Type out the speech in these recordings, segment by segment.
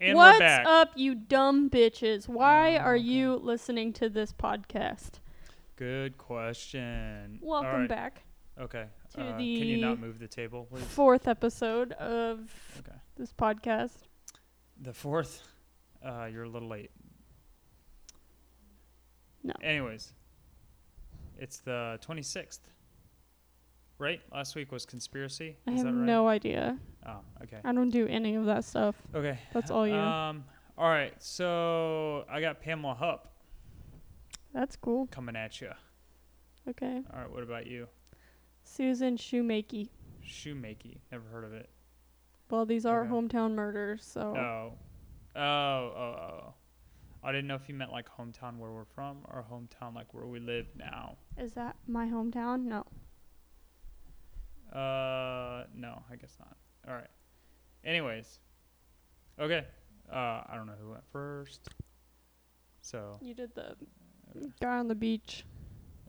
And What's up, you dumb bitches? Why Oh, are you listening to this podcast? Good question. Welcome right. back. Okay. to uh, Can you not move the table, please? Fourth episode of Okay. this podcast. The fourth. Uh, you're a little late. No. Anyways, it's the 26th. Right? Last week was conspiracy. I Is have that right? no idea. Oh, okay. I don't do any of that stuff. Okay. That's all you. Um. All right. So I got Pamela Hupp That's cool. coming at you. Okay. All right. What about you? Susan Schumake. Schumake. Never heard of it. Well, these are Okay. hometown murders, so Oh. Oh. Oh. Oh. I didn't know if you meant like hometown where we're from or hometown like where we live now. is that my hometown? No. Uh, no, I guess not. All right. Anyways, okay. Uh, I don't know who went first. So You did the guy on the beach.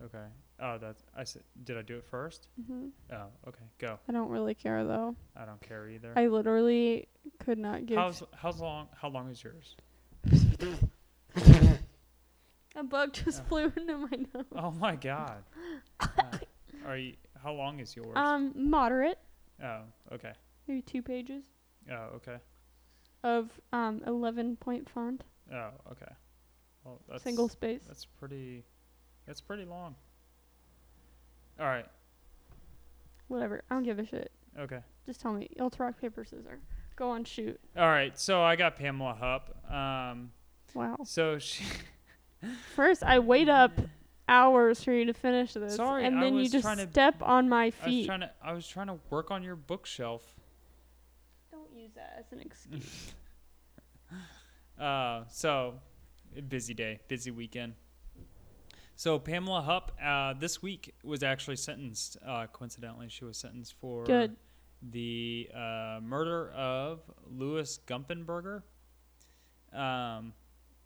okay. Oh, that's I said. Did I do it first? hmm Oh, okay. Go. I don't really care though. I don't care either. I literally could not give. How's how's long? How long is yours? A bug just Oh. flew into my nose. Oh my god. Uh, are you? How long is yours? Um, moderate, oh, okay. maybe two pages Oh, okay. of um 11 point font, Oh, okay. Well, that's single space. That's pretty. That's pretty long. All right. Whatever. I don't give a shit. Okay. Just tell me. Let's rock paper scissors. Go on, shoot. All right. So I got Pamela Hupp. Um. Wow. So she. First, I wait up hours for you to finish this, Sorry, and I then you just trying to- step on my I was feet. trying to. I was trying to work on your bookshelf. Don't use that as an excuse. Uh. So, busy day, busy weekend. So Pamela Hupp, uh, this week was actually sentenced. Uh, coincidentally, she was sentenced for Good. the uh, murder of Louis Gumpenberger. Um,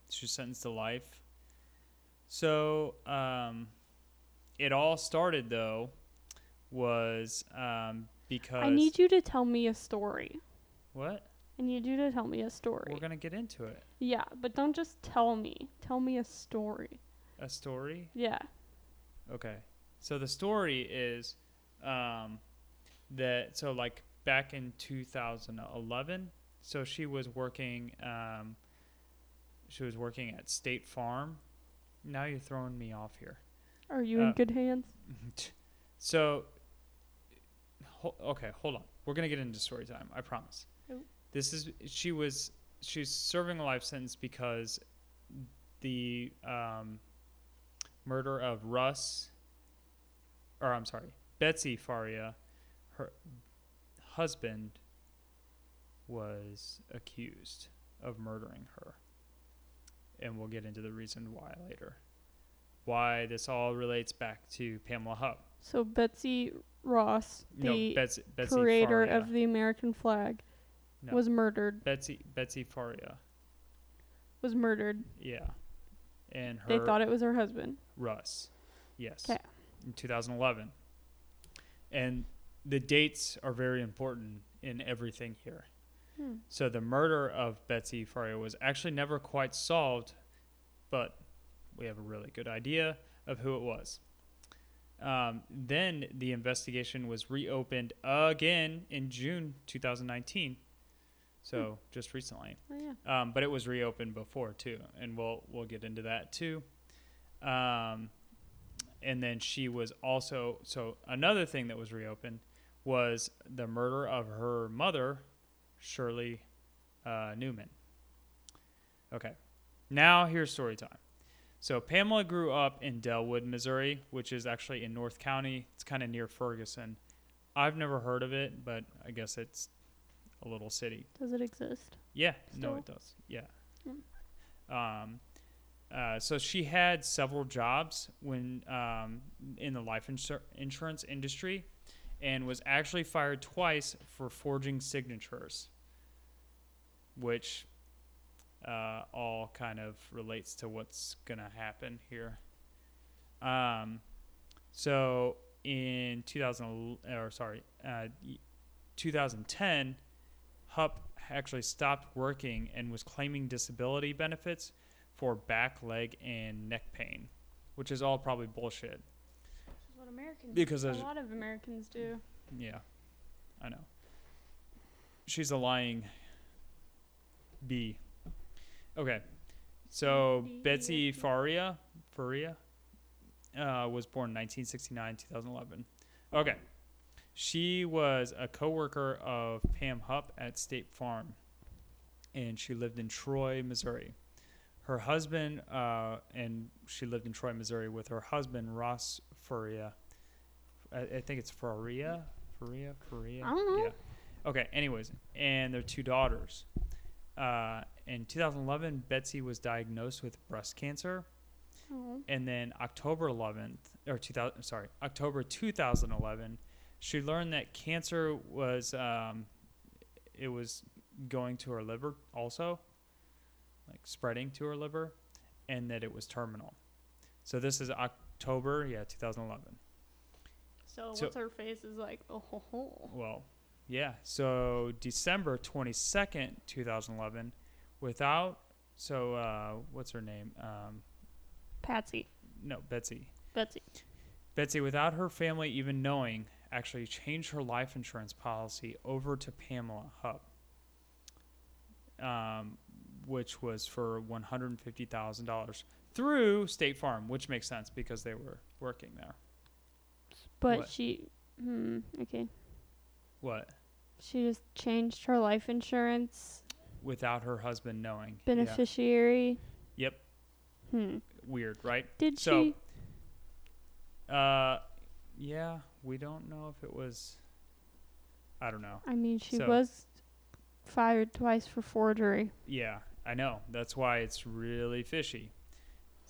she was sentenced to life. So um, it all started though was um, because I need you to tell me a story. what I need you to tell me a story. we're gonna get into it. yeah, but don't just tell me. Tell me a story. A story. Yeah. Okay. So the story is um, that so like back in 2011, so she was working um, she was working at State Farm. Now you're throwing me off here. Are you Uh, in good hands? So ho- okay, hold on. We're going to get into story time. I promise. Oh. This is she was she's serving a life sentence because the um, murder of Russ or I'm sorry, Betsy Faria, her husband was accused of murdering her. And we'll get into the reason why later. Why this all relates back to Pamela Hupp. So Betsy Ross, no, the Betsy, Betsy creator Faria. of the American flag, No. was murdered. Betsy Betsy Faria. Was murdered. Yeah. And her They thought it was her husband. Russ. Yes. 'Kay. In 2011. And the dates are very important in everything here. Hmm. So the murder of Betsy Faria was actually never quite solved, but we have a really good idea of who it was. Um, then the investigation was reopened again in June 2019. So just recently. Oh yeah. Um, but it was reopened before too, and we'll we'll get into that too. Um, and then she was also so another thing that was reopened was the murder of her mother, Shirley uh, Neumann. Okay, now here's story time. So Pamela grew up in Dellwood, Missouri, which is actually in North County. It's kind of near Ferguson. I've never heard of it, but I guess it's a little city. Does it exist? Yeah, no, it does. Yeah. Hmm. Um, uh, so she had several jobs when um, in the life insur- insurance industry, and was actually fired twice for forging signatures, which uh, all kind of relates to what's gonna happen here. Um, so in 2000 or sorry, uh, 2010, Hupp actually stopped working and was claiming disability benefits for back, leg, and neck pain, which is all probably bullshit. Which is what Americans Because a lot of Americans do. Yeah, I know. She's a lying bee. Okay, so Bee, Betsy. Faria, Faria, uh, was born 1969, 2011. Okay, she was a coworker of Pam Hupp at State Farm, and she lived in Troy, Missouri. Her husband, uh, and she lived in Troy, Missouri, with her husband Ross Faria. I, I think it's Faria, Faria, Faria. I don't know. Yeah. Okay. Anyways, and their two daughters. Uh, in 2011, Betsy was diagnosed with breast cancer, Oh. and then October 11th, or 2000, sorry, October 2011, she learned that cancer was um, it was going to her liver also, like spreading to her liver, and that it was terminal. So this is October, yeah, 2011. So, So- what's her face is like, oh ho ho. Well, yeah. So December 22nd, 2011, without, so uh, what's her name? Um, Patsy. no, Betsy. Betsy. Betsy, without her family even knowing, actually changed her life insurance policy over to Pamela Hupp, um, which was for $150,000 through State Farm, which makes sense because they were working there. But What? she hmm, okay. What? She just changed her life insurance Without her husband knowing. Yeah. beneficiary. Yep. Hmm. Weird, right? Did So- she Uh, yeah, we don't know if it was. I don't know. I mean she so- was fired twice for forgery. Yeah, I know. That's why it's really fishy.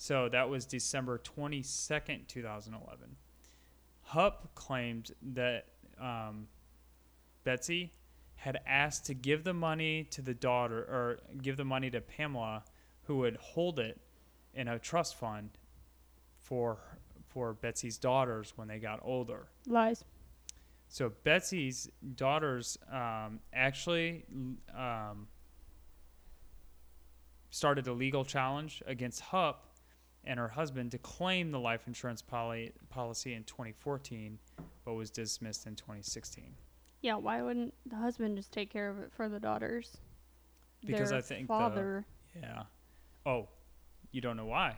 So that was December 22nd, 2011. Hupp claimed that um, Betsy had asked to give the money to the daughter, or give the money to Pamela, who would hold it in a trust fund for for Betsy's daughters when they got older. Lies. So Betsy's daughters um, actually um, started a legal challenge against Hupp and her husband to claim the life insurance poli- policy in 2014, but was dismissed in 2016. Yeah, why wouldn't the husband just take care of it for the daughters? Because Their I think the- father. Yeah. Oh, you don't know why?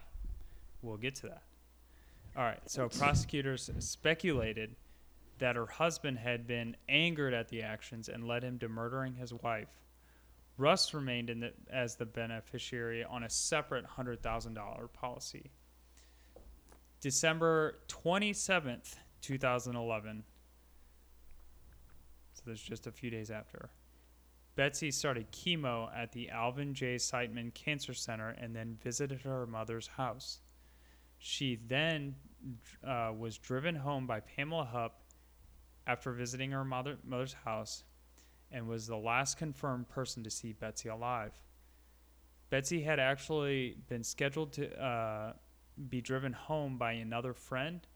We'll get to that. All right. So prosecutors speculated that her husband had been angered at the actions and led him to murdering his wife. Russ remained in the, as the beneficiary on a separate $100,000 policy. December 27th, 2011. So there's just a few days after. Betsy started chemo at the Alvin J. Siteman Cancer Center and then visited her mother's house. She then uh, was driven home by Pamela Hupp after visiting her mother, mother's house and was the last confirmed person to see Betsy alive. Betsy had actually been scheduled to uh, be driven home by another friend,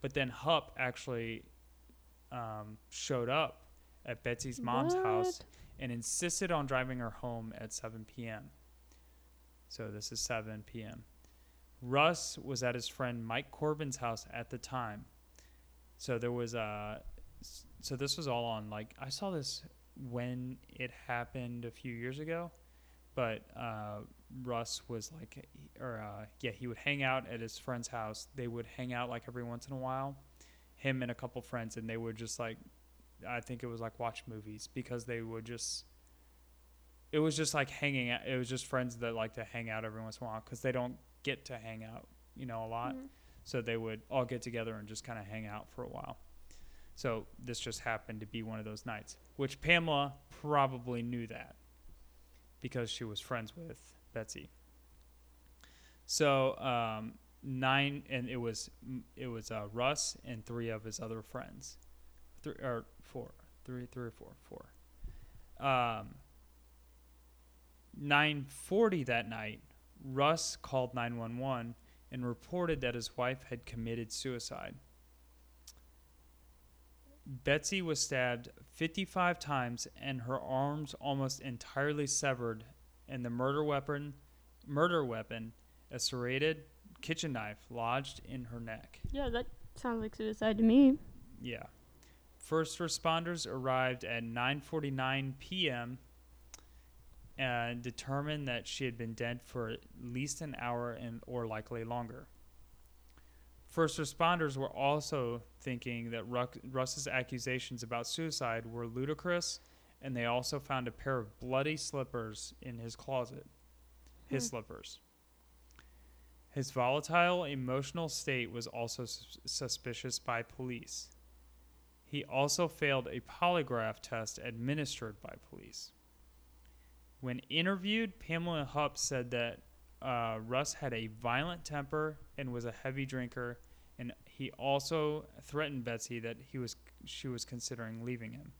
but then Hupp actually um, showed up at Betsy's mom's house and insisted on driving her home at 7 p.m. So this is 7 p.m. Russ was at his friend Mike Corbin's house at the time. So there was a. So this was all on like I saw this when it happened a few years ago, but uh, Russ was like, or uh, yeah, he would hang out at his friend's house. They would hang out like every once in a while, him and a couple friends, and they would just like I think it was like watch movies because they would just. It was just like hanging out. It was just friends that like to hang out every once in a while because they don't get to hang out, you know, a lot. Mhm. So they would all get together and just kind of hang out for a while. So this just happened to be one of those nights, which Pamela probably knew that because she was friends with Betsy. So um, nine, and it was it was uh, Russ and three of his other friends, three or four, three, three or four, four. Um, nine forty that night, Russ called nine one one and reported that his wife had committed suicide. Betsy was stabbed 55 times and her arms almost entirely severed, and the murder weapon, murder weapon, a serrated kitchen knife, lodged in her neck. Yeah, that sounds like suicide to me. Yeah. First responders arrived at 9:49 p.m. and determined that she had been dead for at least an hour and or likely longer. First responders were also thinking that Ruck, Russ's accusations about suicide were ludicrous, and they also found a pair of bloody slippers in his closet. His Hmm. slippers. His volatile emotional state was also sus- suspicious by police. He also failed a polygraph test administered by police. When interviewed, Pamela Hupp said that uh, Russ had a violent temper and was a heavy drinker, and he also threatened Betsy that he was she was considering leaving him.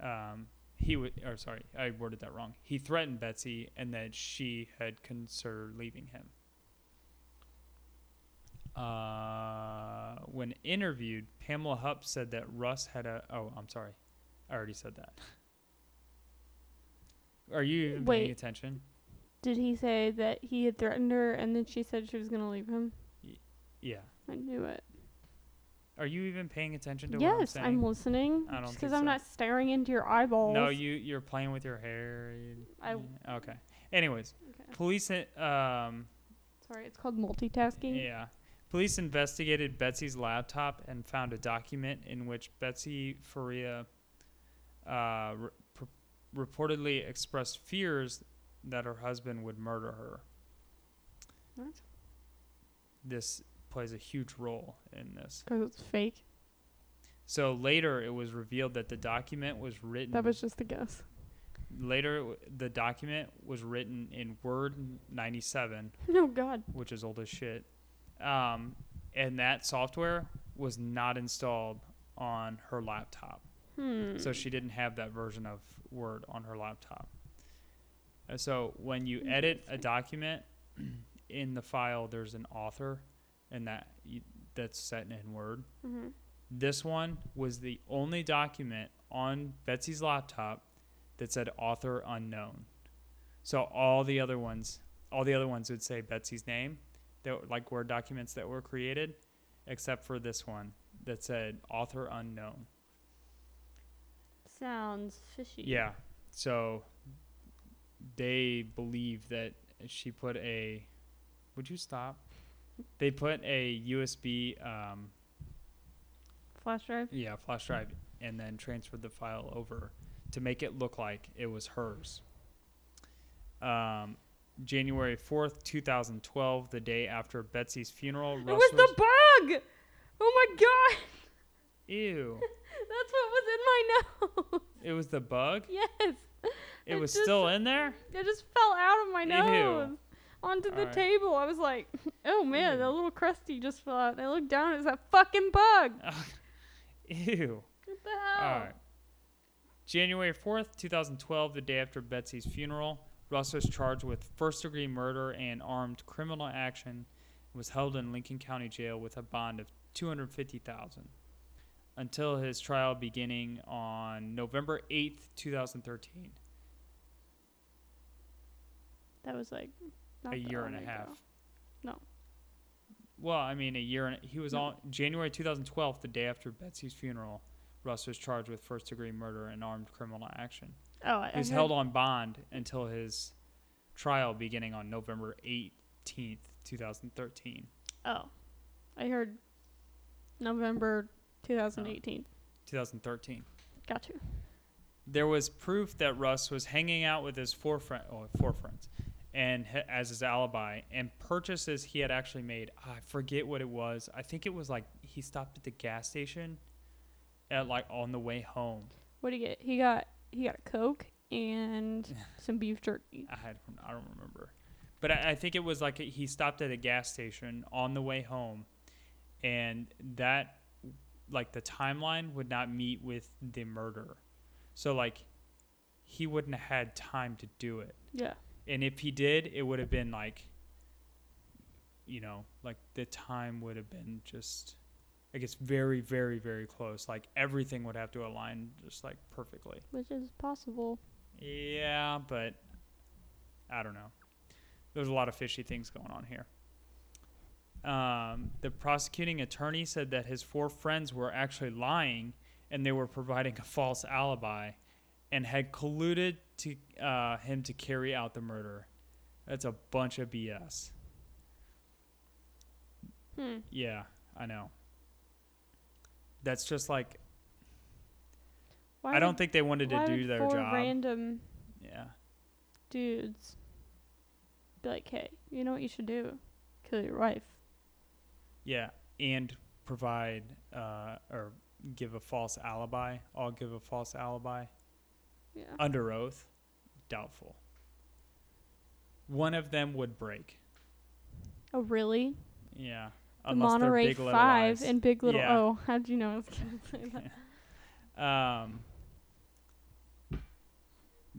Um, he would, or sorry, I worded that wrong. He threatened Betsy, and that she had considered leaving him. Uh, when interviewed, Pamela Hupp said that Russ had a. Oh, I'm sorry, I already said that. Are you paying attention? Did he say that he had threatened her and then she said she was going to leave him? Yeah. I knew it. Are you even paying attention to what I'm Yes, saying? I'm listening. I don't Just think I'm so. not staring into your eyeballs. No, you you're playing with your hair. You- I- yeah, okay. Anyways, Okay. police i- um Sorry, it's called multitasking. yeah. Police investigated Betsy's laptop and found a document in which Betsy Faria uh, re- pur- reportedly expressed fears that her husband would murder her. What? This plays a huge role in this. Because it's fake. So later, it was revealed that the document was written. That was just a guess. later, the document was written in Word 97, Oh, God. which is old as shit. Um, and that software was not installed on her laptop. Hmm. So she didn't have that version of Word on her laptop. So when you edit a document in the file, there's an author, and that you, that's set in Word. hmm This one was the only document on Betsy's laptop that said author unknown. So all the other ones, all the other ones would say Betsy's name, that like Word documents that were created, except for this one that said author unknown. Sounds fishy. Yeah. So they believe that she put a. Would you stop? They put a USB, um, Flash drive? yeah, flash drive, and then transferred the file over to make it look like it was hers. Um, January fourth, two thousand twelve, the day after Betsy's funeral. It Russ was the bug! Oh my god! ew. That's what was in my nose. It was the bug. yes. It It was just- still in there. It just fell out of my Ew. nose onto the Alright. table. I was like, oh man, Ew. that little crusty just fell out. And I looked down, it was that fucking bug. ew. What the hell? All right. January 4th, 2012, the day after Betsy's funeral, Russ was charged with first degree murder and armed criminal action and was held in Lincoln County Jail with a bond of 250000 until his trial beginning on November 8th, 2013, That was like a year and a half. ago. No. Well, I mean, a year and he was No. on January 2012, the day after Betsy's funeral. Russ was charged with first degree murder and armed criminal action. Oh, I, He was I held on bond until his trial beginning on November 18th, 2013. Oh, I heard November 2018. 2013. Got you. There was proof that Russ was hanging out with his four friend, oh, four friends, and as his alibi, and purchases he had actually made. I forget what it was. I think it was like he stopped at the gas station, at like on the way home. What did he get? He got he got a coke and some beef jerky. I don't, I don't remember, but I, I think it was like he stopped at a gas station on the way home, and that like the timeline would not meet with the murder, so like he wouldn't have had time to do it, Yeah. And if he did, it would have been like, you know, like the time would have been just I guess, very, very, very close. Like everything would have to align just like perfectly. Which is possible. Yeah, but I don't know. There's a lot of fishy things going on here. Um, the prosecuting attorney said that his four friends were actually lying and they were providing a false alibi and had colluded to uh, him to carry out the murder. That's a bunch of BS. Hmm. Yeah, I know. That's just like Why I don't would- think they wanted to do their job. random yeah. dudes be like, hey, you know what you should do? Kill your wife. Yeah, and provide uh, or give a false alibi. I'll give a false alibi Yeah. under oath. Doubtful. One of them would break. oh, really? Yeah, The unless Monterey Big Little Five Lies. and Big Little. Yeah. Oh, how'd you know I was gonna say that? Um,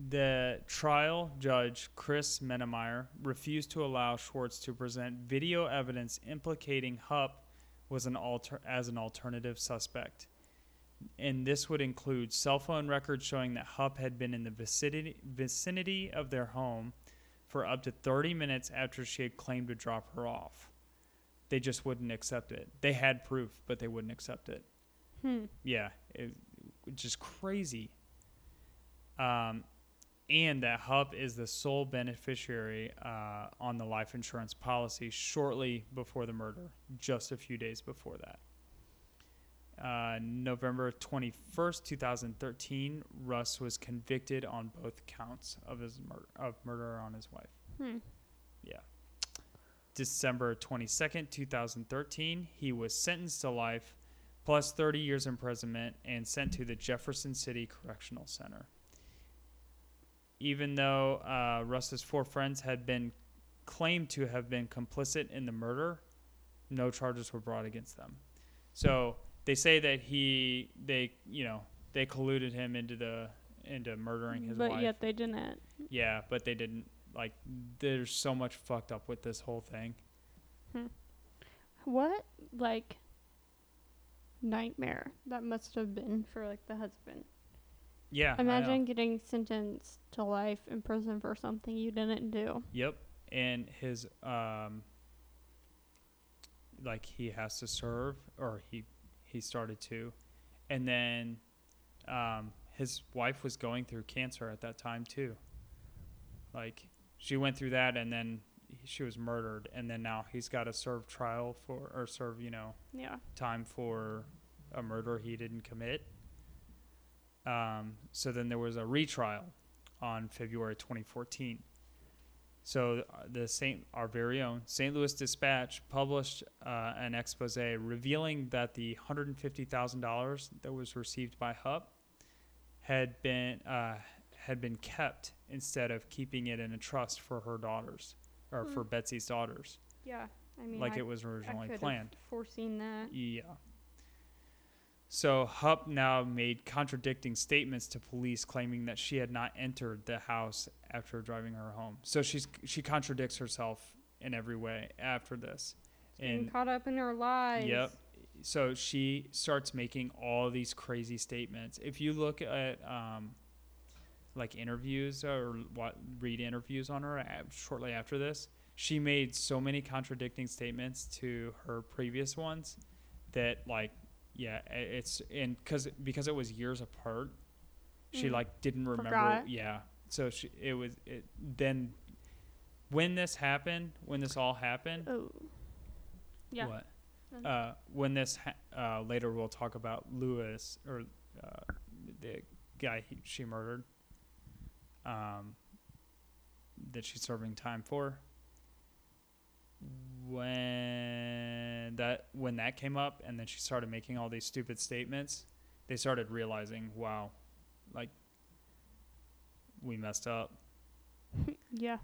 the trial judge, Chris Mennemeyer, refused to allow Schwartz to present video evidence implicating Hupp was an alter- as an alternative suspect. And this would include cell phone records showing that Hupp had been in the vicinity, vicinity of their home for up to 30 minutes after she had claimed to drop her off. They just wouldn't accept it. They had proof, but they wouldn't accept it Hmm. yeah, it, which is crazy. Um, and that Hupp is the sole beneficiary uh, on the life insurance policy shortly before the murder, just a few days before that. Uh, November 21st, 2013, Russ was convicted on both counts of his mur- of murder on his wife. Hmm. December 22nd, 2013, he was sentenced to life plus 30 years imprisonment and sent to the Jefferson City Correctional Center. Even though uh, Russ's four friends had been claimed to have been complicit in the murder, no charges were brought against them. So they say that he, they, you know, they colluded him into the into murdering his wife. but wife. yet they didn't. Yeah, but they didn't like. There's so much fucked up with this whole thing. What like nightmare that must have been for like the husband. Yeah, I know. Imagine getting sentenced to life in prison for something you didn't do. Yep, and his um, like he has to serve, or he he started to, and then um, his wife was going through cancer at that time too. Like she went through that, and then she was murdered, and then now he's got to serve trial for or serve you know Yeah. time for a murder he didn't commit. Um, so then there was a retrial on February 2014. So uh, the Saint, our very own St. Louis Dispatch published uh, an expose revealing that the $150,000 that was received by Hupp had been uh, had been kept instead of keeping it in a trust for her daughters or for Hmm. Betsy's daughters, Yeah. I mean, like I, it was originally planned. foreseen that. Yeah. So Hupp now made contradicting statements to police, claiming that she had not entered the house after driving her home. So she's she contradicts herself in every way after this. And caught up in her lies. yep. So she starts making all these crazy statements. If you look at um, like interviews or what read interviews on her shortly after this, she made so many contradicting statements to her previous ones that like yeah it's and because because it was years apart she Mm. like didn't remember Forgot. yeah so she it was it then when this happened when this all happened Oh. Yeah. what Mm. uh when this ha- uh later we'll talk about Louis or uh the guy he, she murdered um that she's serving time for when that when that came up and then she started making all these stupid statements they started realizing wow like we messed up Yeah.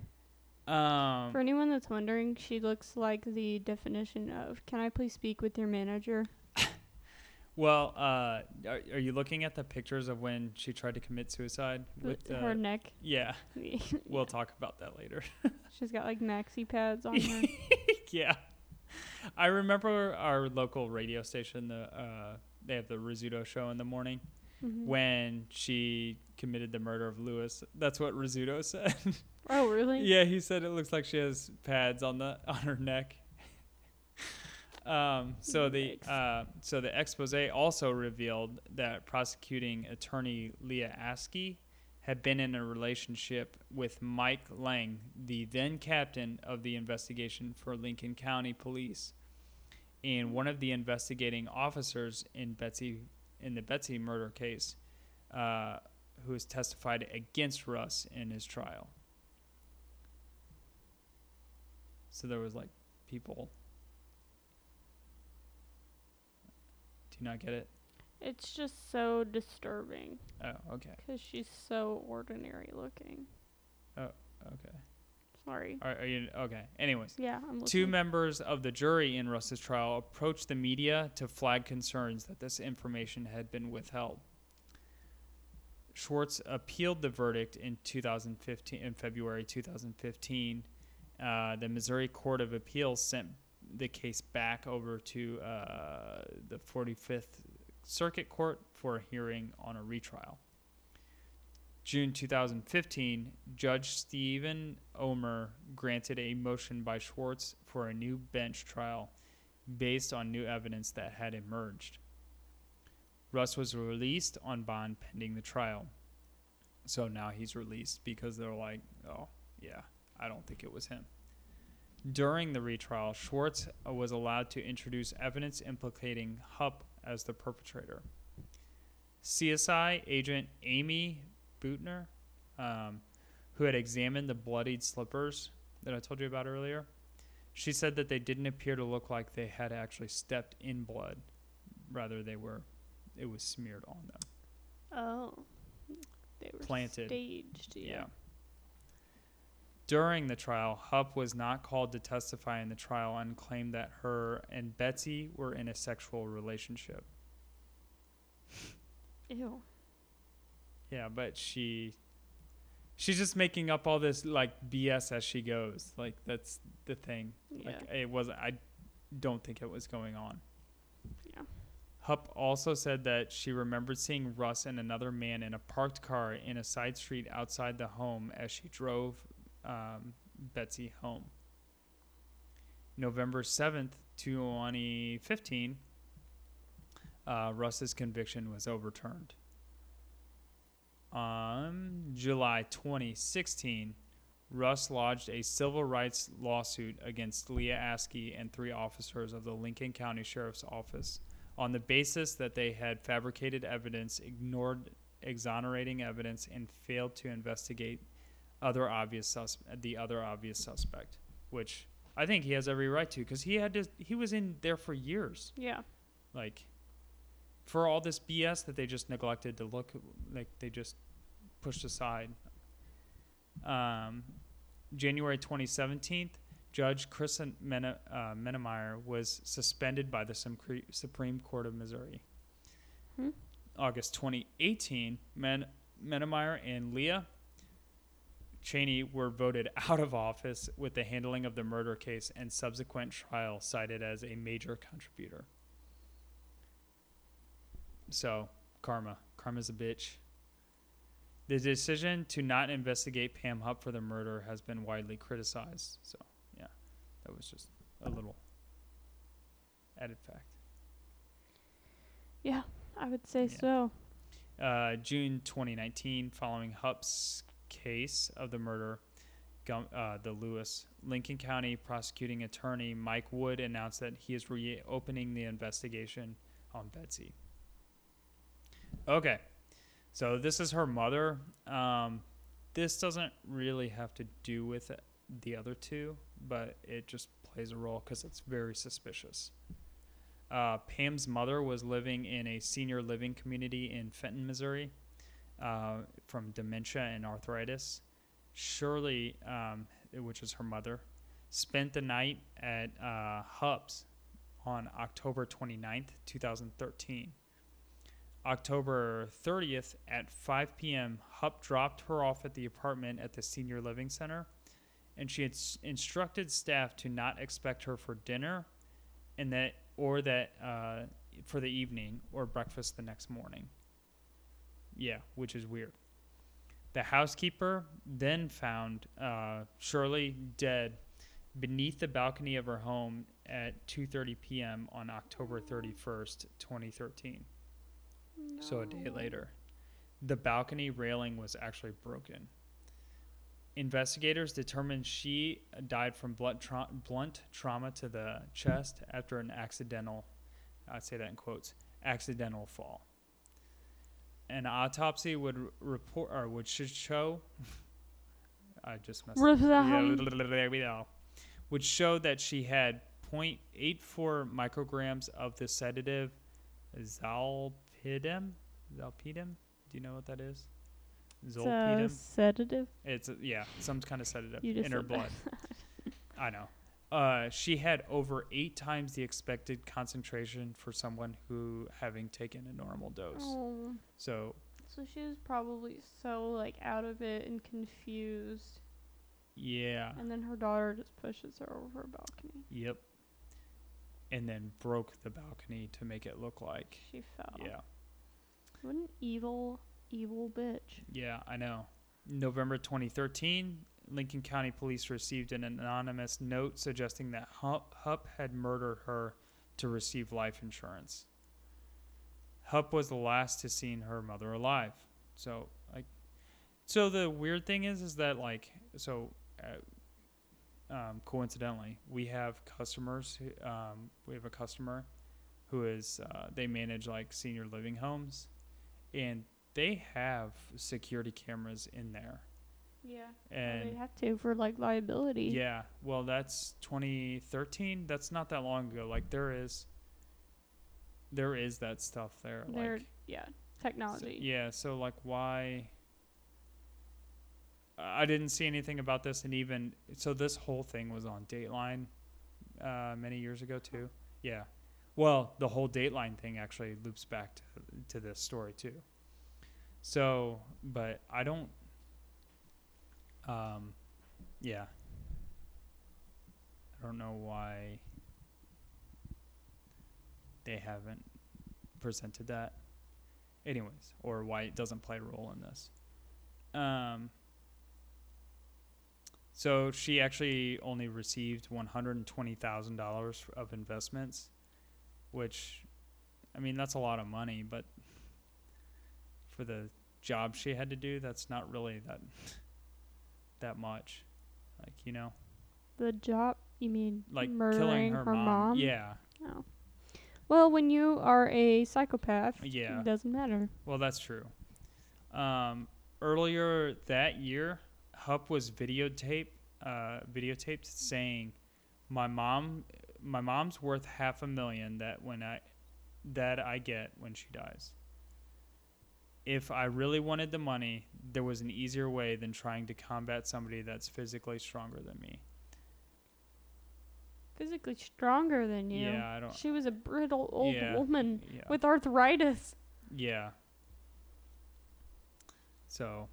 um For anyone that's wondering, she looks like the definition of "Can I please speak with your manager?" Well uh are, are you looking at the pictures of when she tried to commit suicide with uh, her neck. yeah we'll talk about that later She's got like maxi pads on her. yeah I remember our local radio station. The uh, they have the Rizzuto show in the morning Mhm. when she committed the murder of Louis. That's what Rizzuto said. Oh, really? yeah, he said it looks like she has pads on the on her neck. Um, so the uh, so the expose also revealed that prosecuting attorney Leah Askey had been in a relationship with Mike Lang, the then captain of the investigation for Lincoln County Police, and one of the investigating officers in Betsy in the Betsy murder case, uh, who has testified against Russ in his trial. So there was like people. Do you not get it? It's just so disturbing Oh, okay, because she's so ordinary looking. Oh, okay. Sorry. Are, are you okay? Anyways, Yeah, I'm two members of the jury in Russ's trial approached the media to flag concerns that this information had been withheld. Schwartz appealed the verdict in 2015 in February 2015. Uh, the Missouri Court of Appeals sent the case back over to uh, the 45th Circuit Court for a hearing on a retrial. June 2015, Judge Steven Ohmer granted a motion by Schwartz for a new bench trial based on new evidence that had emerged. Russ was released on bond pending the trial. So now he's released because they're like, oh, yeah, I don't think it was him. During the retrial, Schwartz uh, was allowed to introduce evidence implicating Hupp as the perpetrator. CSI agent Amy Bootner, um, who had examined the bloodied slippers that I told you about earlier, she said that they didn't appear to look like they had actually stepped in blood. Rather, they were, it was smeared on them. Oh, they were Planted. staged. Yeah. Yeah. During the trial, Hupp was not called to testify in the trial and claimed that her and Betsy were in a sexual relationship. Ew. Yeah, but she she's just making up all this like BS as she goes. Like that's the thing. Yeah. Like it wasn't I don't think it was going on. Yeah. Hupp also said that she remembered seeing Russ and another man in a parked car in a side street outside the home as she drove um, Betsy home. November 7th, 2015, uh, Russ's conviction was overturned. On July 2016, Russ lodged a civil rights lawsuit against Leah Askey and three officers of the Lincoln County Sheriff's Office on the basis that they had fabricated evidence, ignored exonerating evidence, and failed to investigate other obvious sus- the other obvious suspect, which I think he has every right to because he had to. He was in there for years, Yeah. like for all this BS that they just neglected to look, like they just pushed aside. Um, January 2017, Judge Chris Mene, uh, Mennemeyer was suspended by the Supreme Court of Missouri. Hmm. August 2018, Men- Mennemeyer and Leah Cheney were voted out of office with the handling of the murder case and subsequent trial cited as a major contributor. So, karma. Karma's a bitch. The decision to not investigate Pam Hupp for the murder has been widely criticized. So, yeah, that was just a little added fact. Yeah. I would say Yeah. so. Uh, June 2019, following Hupp's case of the murder, uh, the Lewis Lincoln County prosecuting attorney Mike Wood announced that he is reopening the investigation on Betsy. Okay, so this is her mother. Um, this doesn't really have to do with the other two, but it just plays a role because it's very suspicious. Uh, Pam's mother was living in a senior living community in Fenton, Missouri, uh, from dementia and arthritis. Shirley, um, which is her mother, spent the night at uh, Hupp's on October 29th, 2013. October 30th at 5 p.m., Hupp dropped her off at the apartment at the senior living center, and she had s- instructed staff to not expect her for dinner and that or that uh, for the evening or breakfast the next morning. Yeah, which is weird. The housekeeper then found uh, Shirley dead beneath the balcony of her home at 2:30 p.m. on October 31st, 2013. So a day later, the balcony railing was actually broken. Investigators determined she died from blunt, tra- blunt trauma to the chest after an accidental, I say that in quotes, accidental fall. An autopsy would report, or would should show, I just messed up. Yeah, would show that she had 0.84 micrograms of the sedative zolpidem. Zolpidem? Do you know what that is? Zolpidem. It's a sedative. It's a, yeah, some kind of sedative in her blood. I know. Uh, she had over eight times the expected concentration for someone who having taken a normal dose. Oh, So so she was probably so like out of it and confused, yeah, and then her daughter just pushes her over a balcony. yep. And then broke the balcony to make it look like She fell. yeah. What an evil, evil bitch. Yeah, I know. November 2013, Lincoln County Police received an anonymous note suggesting that Hupp, had murdered her to receive life insurance. Hupp was the last to see her mother alive. So, like, so the weird thing is, is that like, so, uh, um, coincidentally, we have customers. Who, um, we have a customer who is uh, they manage like senior living homes, and they have security cameras in there. Yeah. And they have to for like liability. yeah, well, that's 2013. That's not that long ago. Like there is, there is that stuff there. They're like yeah so- technology. yeah. So like, why? I didn't see anything about this, and even so, this whole thing was on Dateline uh, many years ago too. Yeah. Well, the whole Dateline thing actually loops back to to this story too. So, but I don't. Um, yeah. I don't know why they haven't presented that. Anyways, or why it doesn't play a role in this. Um, so she actually only received one hundred and twenty thousand dollars of investments, which, I mean, that's a lot of money, but for the job she had to do, that's not really that that much. Like you know, The job you mean like murdering killing her, mom. Yeah, Oh. Well, when you are a psychopath, yeah. it doesn't matter. Well, that's true. Um, earlier that year, Hupp was videotaped, uh, videotaped saying, "My mom, my mom's worth half a million that when I that I get when she dies. If I really wanted the money, there was an easier way than trying to combat somebody that's physically stronger than me." Physically stronger than you. Yeah, I don't. She was a brittle old Yeah. woman Yeah. with arthritis. Yeah. So,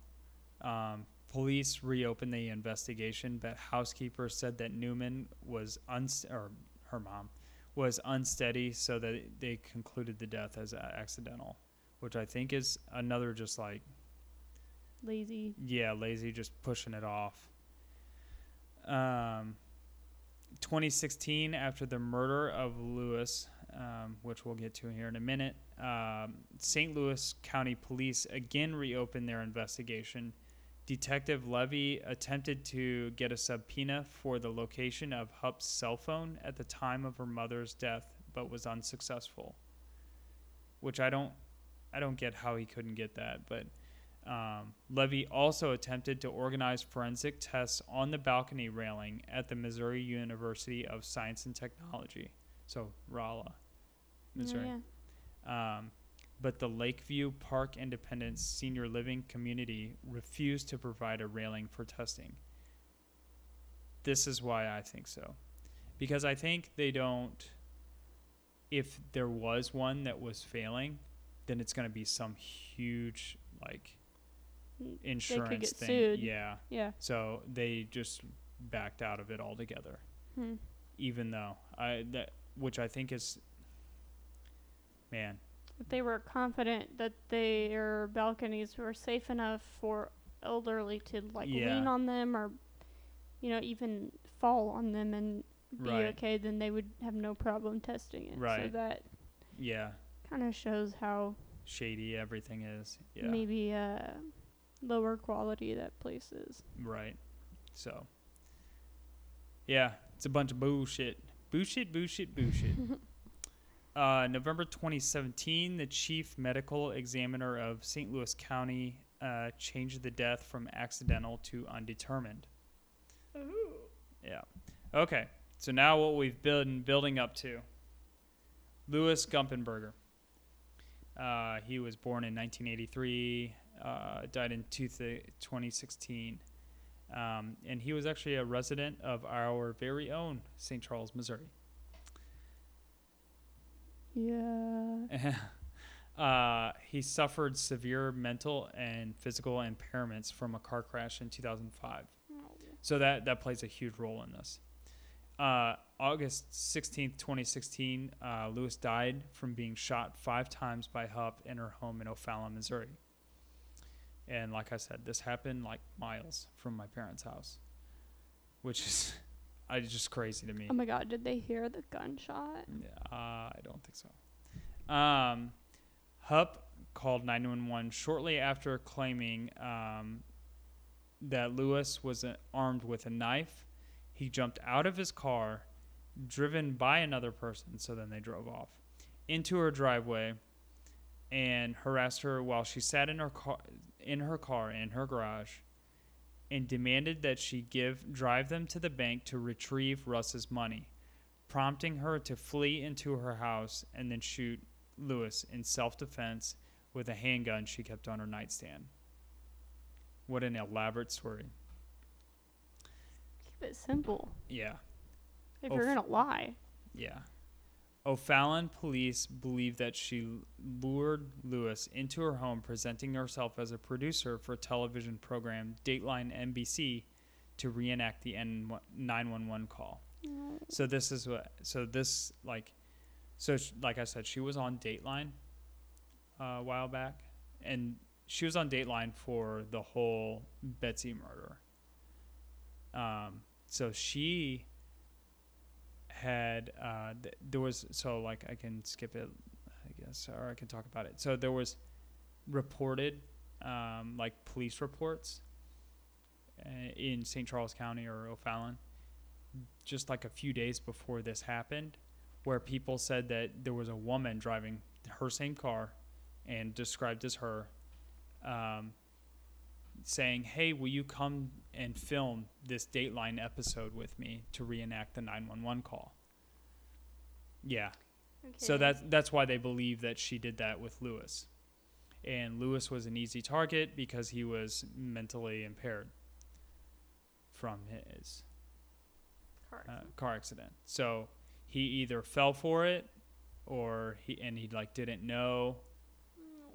um, police reopened the investigation, but housekeeper said that Neumann was uns or her mom was unsteady, so that they concluded the death as accidental, which I think is another just like Lazy. yeah, lazy, just pushing it off. Um, 2016, after the murder of Louis, um, which we'll get to here in a minute, um, St. Louis County Police again reopened their investigation. Detective Levy attempted to get a subpoena for the location of Hupp's cell phone at the time of her mother's death, but was unsuccessful. Which I don't, I don't get how he couldn't get that, but um, Levy also attempted to organize forensic tests on the balcony railing at the Missouri University of Science and Technology, so Rolla, Missouri. Oh, yeah. Um, but the Lakeview Park Independence Senior Living Community refused to provide a railing for testing. This is why I think so. Because I think they don't, if there was one that was failing, then it's going to be some huge, like, insurance thing. sued. Yeah. Yeah. So they just backed out of it altogether Hmm. even though I that which I think is, man, If they were confident that their balconies were safe enough for elderly to like Yeah. lean on them or, you know, even fall on them and be Right. okay, then they would have no problem testing it. Right. So that yeah, kind of shows how shady everything is. Yeah, maybe uh, lower quality that place is. right. So, yeah, it's a bunch of bullshit, bullshit, bullshit, bullshit. Uh, November 2017, the chief medical examiner of St. Louis County uh, changed the death from accidental to undetermined. Yeah. Okay. So now what we've been building up to. Louis Gumpenberger. Uh, he was born in 1983, uh, died in two th- 2016. Um, and he was actually a resident of our very own St. Charles, Missouri. Yeah. uh, he suffered severe mental and physical impairments from a car crash in 2005. So that, that plays a huge role in this. Uh, August 16th, 2016, uh, Louis died from being shot five times by Hupp in her home in O'Fallon, Missouri. And like I said, this happened like miles from my parents' house, which is I, just crazy to me. Oh my god, did they hear the gunshot? Yeah, uh, I don't think so. Um, Hupp called 911 shortly after claiming um, that Louis was uh, armed with a knife. He jumped out of his car, driven by another person, so then they drove off into her driveway and harassed her while she sat in her car in her car in her garage and demanded that she give drive them to the bank to retrieve Russ's money prompting her to flee into her house and then shoot Louis in self defense with a handgun she kept on her nightstand. What an elaborate story. It simple. Yeah, If you're gonna lie. yeah. O'Fallon police believe that she lured Louis into her home, presenting herself as a producer for television program Dateline NBC to reenact the N 911 call. So this is what. So this like, so sh- like I said, she was on Dateline uh, a while back, and she was on Dateline for the whole Betsy murder. Um, so she had uh, th- there was so like I can skip it, I guess, or I can talk about it. So there was reported um, like police reports uh, in St. Charles County or O'Fallon just like a few days before this happened, where people said that there was a woman driving her same car and described as her, um, saying, Hey, will you come and film this Dateline episode with me to reenact the 911 call? Yeah. Okay. So that's, that's why they believe that she did that with Louis. And Louis was an easy target because he was mentally impaired from his uh, car accident. So he either fell for it or he and he like didn't know.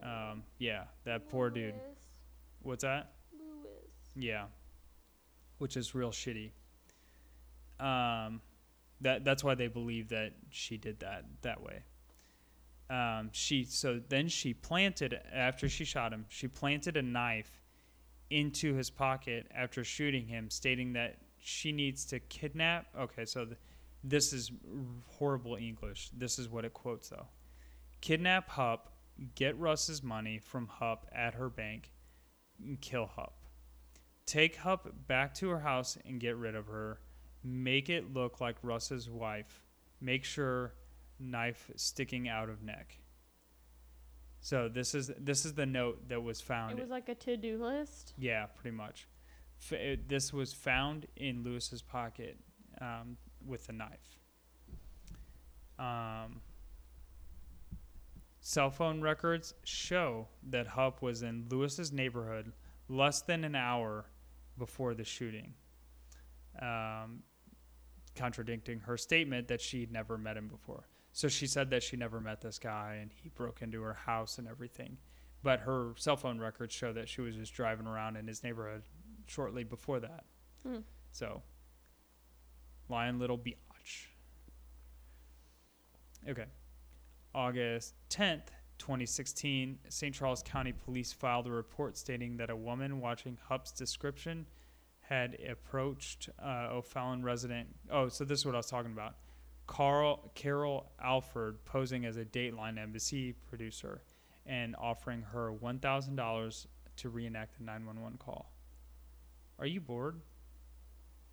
Um, yeah, that poor dude. What's that? Louis. Yeah, which is real shitty. Um, that that's why they believe that she did that that way. Um, she so then she planted after she shot him. She planted a knife into his pocket after shooting him, stating that she needs to kidnap. Okay, so th- this is horrible English. This is what it quotes though. Kidnap Hupp, get Russ's money from Hupp at her bank, and kill Hupp. Take Hupp back to her house and get rid of her. Make it look like Russ's wife. Make sure knife sticking out of neck. So this is this is the note that was found. It was like a to-do list. Yeah, pretty much. F- it, this was found in Louis's pocket um, with a knife. Um, cell phone records show that Hupp was in Louis's neighborhood less than an hour before the shooting, um, contradicting her statement that she'd never met him before. So she said that she never met this guy and he broke into her house and everything. But her cell phone records show that she was just driving around in his neighborhood shortly before that. Hmm. So, lying little biatch. Okay. August 10th, 2016, St. Charles County Police filed a report stating that a woman watching Hupp's description had approached uh, O'Fallon resident. Oh, so this is what I was talking about. Carl Carol Alford posing as a Dateline NBC producer and offering her $1,000 to reenact the 911 call. Are you bored?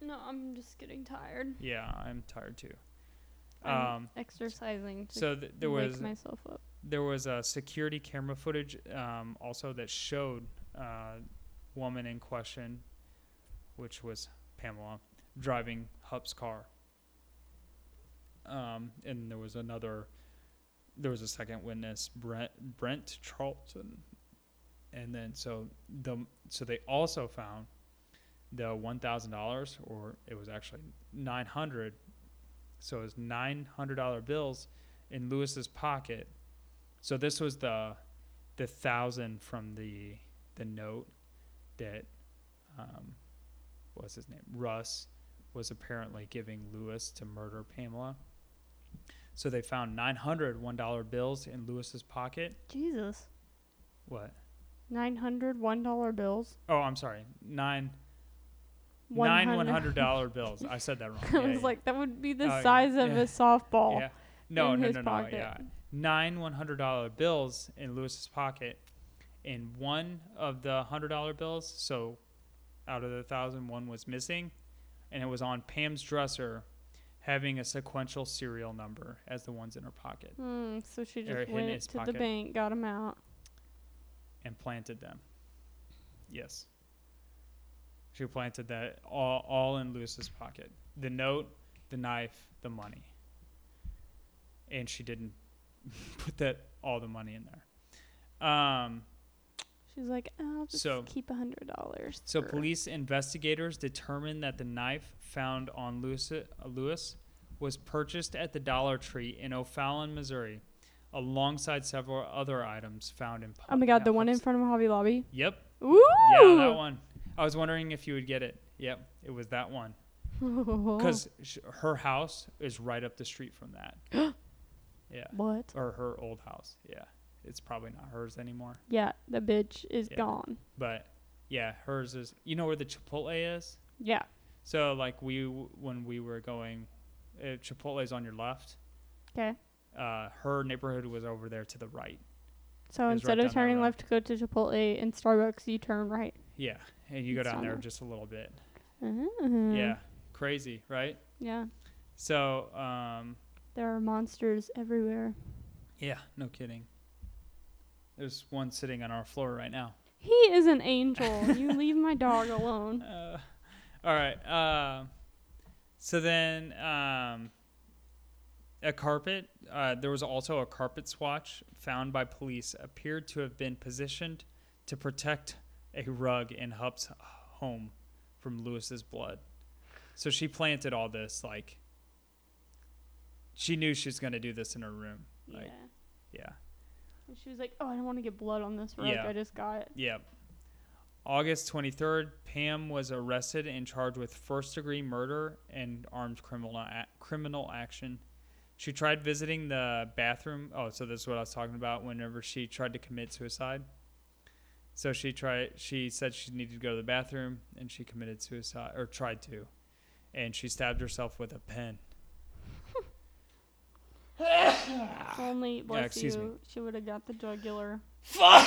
No, I'm just getting tired. Yeah, I'm tired too. I'm Um, exercising to so th- there wake was myself up. There was a security camera footage um, also that showed uh, woman in question, which was Pamela, driving Hupp's car. Um, and there was another, there was a second witness, Brent Brent Charlton, and then so the so they also found the one thousand dollars, or it was actually nine hundred. So it was nine hundred dollar bills in Louis's pocket. So this was the the thousand from the the note that um, what was his name Russ was apparently giving Louis to murder Pamela. So they found nine hundred one dollar bills in Louis's pocket. Jesus. What? Nine hundred one dollar bills. Oh, I'm sorry. Nine One nine hundred- one hundred dollar bills. I said that wrong. I Yeah, was yeah. like, that would be the Oh, yeah, size of yeah. a softball. Yeah. No, in no, his no, no. pocket. Yeah. Nine one hundred dollar bills in Louis's pocket, and one of the hundred dollar bills. So, out of the thousand, one was missing, and it was on Pam's dresser, having a sequential serial number as the ones in her pocket, Hmm, so she just went to the bank, got them out. and planted them. Yes. She planted that all all in Louis's pocket. The note, the knife, the money. And she didn't put that all the money in there. Um, She's like, oh, I'll just So- keep a hundred dollars. so police investigators determined that the knife found on Louis, uh, Louis was purchased at the Dollar Tree in O'Fallon, Missouri, alongside several other items found in. Oh my god, the one in front of Hobby Lobby. Yep. Ooh. Yeah, that one. I was wondering if you would get it. Yep, it was that one. Because sh- her house is right up the street from that. yeah. what? Or her old house. Yeah. It's probably not hers anymore. Yeah, the bitch is Yeah. gone. But yeah, hers is. You know where the Chipotle is? Yeah. So, like, we, when we were going, uh, Chipotle is on your left. Okay. Uh, her neighborhood was over there to the right. So instead right of turning left to go to Chipotle and Starbucks, you turn right. Yeah. And you go down there just a little bit. Mhm. Yeah. Crazy, right? Yeah. So, um, There are monsters everywhere. Yeah, no kidding. There's one sitting on our floor right now. He is an angel. you leave my dog alone. Uh, all right. Uh, so then, um, a carpet. Uh, there was also a carpet swatch found by police appeared to have been positioned to protect a rug in Hupp's home from Louis's blood. So she planted all this like. She knew she was going to do this in her room. Yeah. Like, yeah. And she was like, "Oh, I don't want to get blood on this rug. Yeah. I just got it." Yep. August 23rd, Pam was arrested and charged with first degree murder and armed criminal a- criminal action. She tried visiting the bathroom. Oh, so this is what I was talking about whenever she tried to commit suicide. So she tried she said she needed to go to the bathroom and she committed suicide or tried to. And she stabbed herself with a pen. If only, bless excuse you, me. she would have got the jugular. Fuck.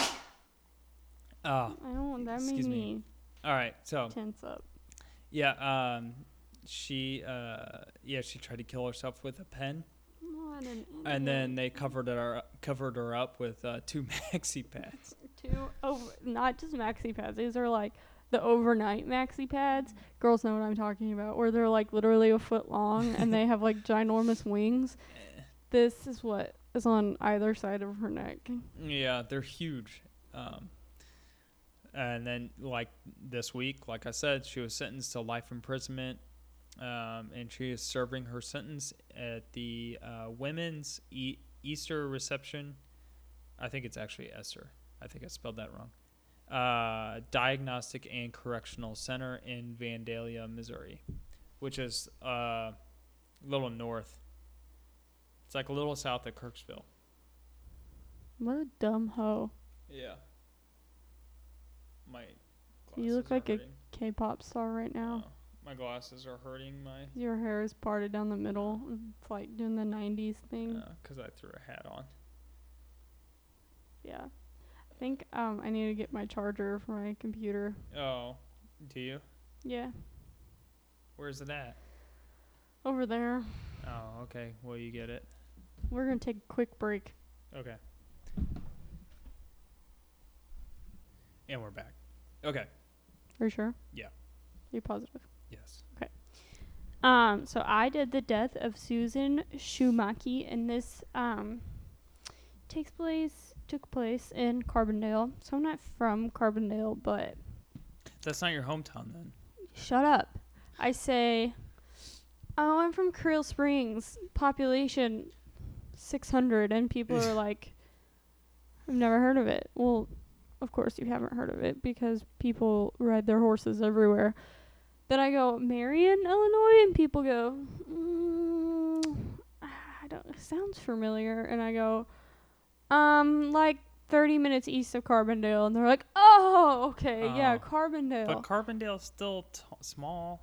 Oh, I don't. Want that made Excuse me. me all right. So tense up. Yeah, um, she uh, yeah she tried to kill herself with a pen, No, I didn't. and then they covered her covered her up with uh, two maxi pads. two over, not just maxi pads. These are like the overnight maxi pads. Girls know what I'm talking about. Where they're like literally a foot long and they have like ginormous wings. This is what is on either side of her neck. Yeah, they're huge. Um, and then like this week, like I said, she was sentenced to life imprisonment, um, and she is serving her sentence at the uh, women's e- Easter reception. I think it's actually Esther. I think I spelled that wrong. Uh, Diagnostic and Correctional Center in Vandalia, Missouri, which is uh, a little north It's like a little south of Kirksville. What a dumb hoe. Yeah. My. You look like a hurting. K-pop star right now. Oh, my glasses are hurting my. Your hair is parted down the middle. It's like doing the 90s thing. Because I threw a hat on. Yeah. I think um I need to get my charger for my computer. Oh, do you? Yeah. Where's it at? Over there. Oh, okay. Well, you get it. We're going to take a quick break. Okay. And we're back. Okay. Are you sure? Yeah. Are you positive? Yes. Okay. Um, so I did the death of Susan Schumake, and this um takes place took place in Carbondale. So I'm not from Carbondale, but That's not your hometown then. shut up. I say, oh, I'm from Creal Springs, population 600, and people are like, I've never heard of it. Well, of course you haven't heard of it because people ride their horses everywhere. Then I go Marion, Illinois, and people go, mm, I don't. Sounds familiar, and I go, um, like 30 minutes east of Carbondale, and they're like, oh, okay, yeah, Oh. Carbondale. But Carbondale's still t- small.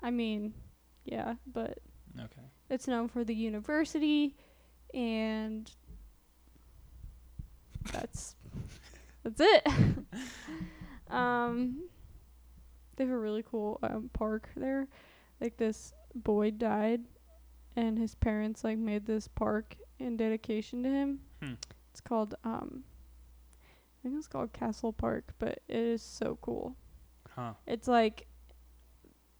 I mean, yeah, but Okay. it's known for the university, and that's that's it. um, they have a really cool um, park there. Like this boy died, and his parents like made this park in dedication to him. Hmm. It's called um, I think it's called Castle Park, but it is so cool. Huh. It's like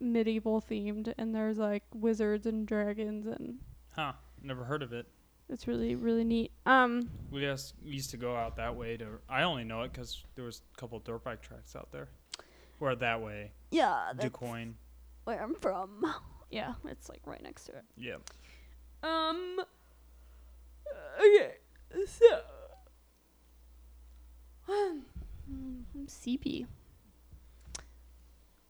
medieval themed, and there's like wizards and dragons, and Huh. Never heard of it. It's really really neat. Um, We just used to go out that way to. I only know it because there was a couple dirt bike tracks out there. Or that way, yeah, DuQuoin. where I'm from. Yeah, it's like right next to it. Yeah. Um. Okay, so. I'm CP.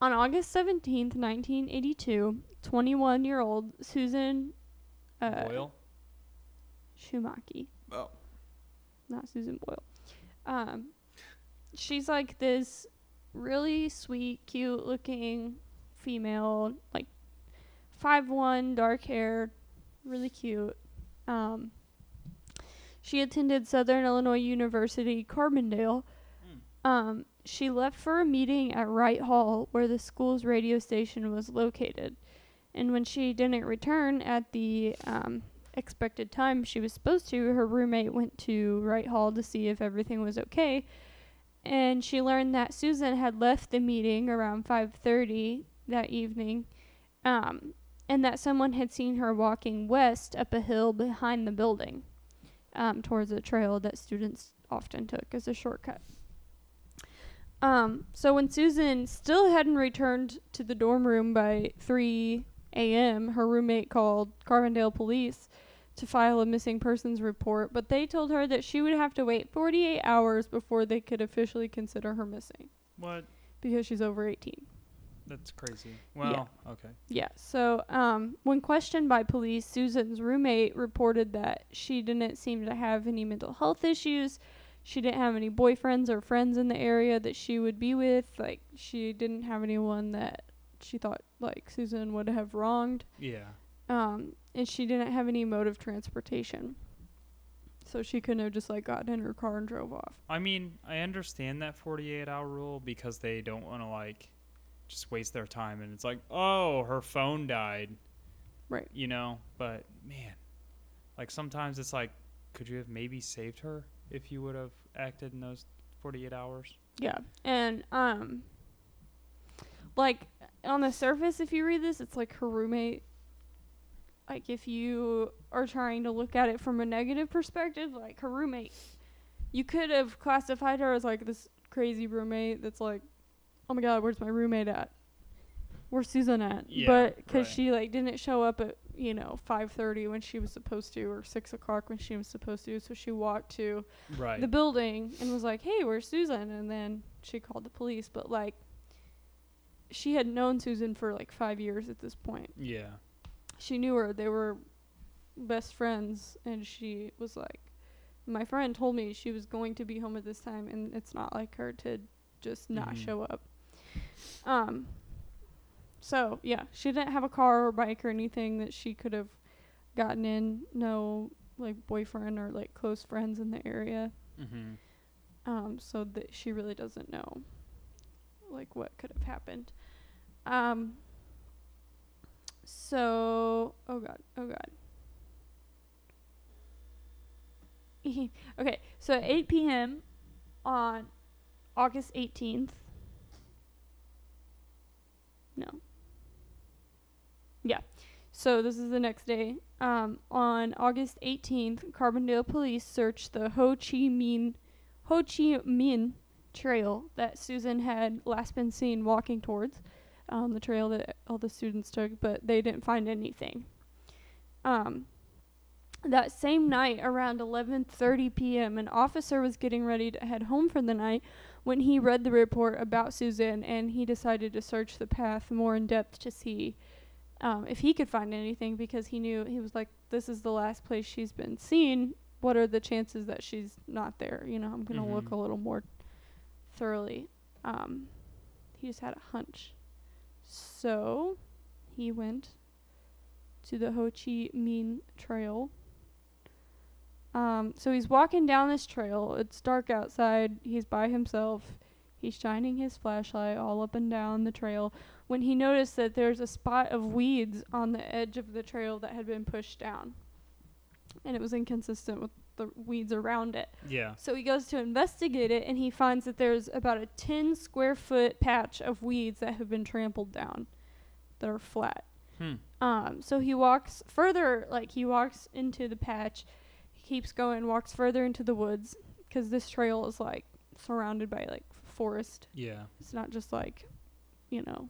On August 17th, 1982, 21 year old Susan uh, Boyle. Schumake, Oh. not Susan Boyle. Um, she's like this really sweet, cute looking female, like five one, dark hair, really cute. Um, she attended Southern Illinois University, Carbondale. Um, she left for a meeting at Wright Hall, where the school's radio station was located. And when she didn't return at the um, expected time she was supposed to, her roommate went to Wright Hall to see if everything was okay. And she learned that Susan had left the meeting around 5:30 that evening, um, and that someone had seen her walking west up a hill behind the building, um, towards a trail that students often took as a shortcut. Um, so when Susan still hadn't returned to the dorm room by 3 a.m., her roommate called Carbondale police to file a missing persons report, but they told her that she would have to wait 48 hours before they could officially consider her missing What? because she's over 18. That's crazy. Well, okay. Yeah. So, um, when questioned by police, Susan's roommate reported that she didn't seem to have any mental health issues. She didn't have any boyfriends or friends in the area that she would be with. Like, she didn't have anyone that she thought like Susan would have wronged. Yeah. Um, and she didn't have any mode of transportation. So she couldn't have just like gotten in her car and drove off. I mean, I understand that 48 hour rule because they don't want to like just waste their time and it's like, "Oh, her phone died." Right. You know, but man, like sometimes it's like could you have maybe saved her if you would have acted in those 48 hours? Yeah. And um like on the surface if you read this it's like her roommate like if you are trying to look at it from a negative perspective like her roommate you could have classified her as like this crazy roommate that's like oh my god where's my roommate at where's susan at Yeah, but because right. she like didn't show up at you know 5.30 when she was supposed to or 6 o'clock when she was supposed to so she walked to Right. the building and was like, "Hey, where's Susan?" And then she called the police, but like she had known Susan for like 5 years at this point. yeah. She knew her. They were best friends, and she was like, my friend told me she was going to be home at this time, and it's not like her to just not Mhm. show up. Um. So yeah, she didn't have a car or bike or anything that she could have gotten in. No like boyfriend or like close friends in the area. Mm-hmm. Um, so that she really doesn't know like what could have happened. Um so oh god, oh god. okay, so at 8 p.m. on August 18th. No. Yeah. So this is the next day. Um, on August 18th, Carbondale police searched the Ho Chi Minh Ho Chi Minh trail that Susan had last been seen walking towards, um, the trail that all the students took, but they didn't find anything. Um, that same night, around 11:30 p.m., an officer was getting ready to head home for the night when he read the report about Susan, and he decided to search the path more in depth to see um, if he could find anything because he knew he was like, "This is the last place she's been seen. What are the chances that she's not there? You know, I'm gonna look Mhm. a little more thoroughly." Um, he just had a hunch, so he went to the Ho Chi Minh Trail. Um, so he's walking down this trail. It's dark outside. He's by himself. He's shining his flashlight all up and down the trail when he noticed that there's a spot of weeds on the edge of the trail that had been pushed down. And it was inconsistent with the weeds around it. Yeah. So he goes to investigate it and he finds that there's about a 10 square foot patch of weeds that have been trampled down that are flat. Hmm. Um, so he walks further, like he walks into the patch, he keeps going, walks further into the woods because this trail is like surrounded by like forest. Yeah. It's not just like, you know,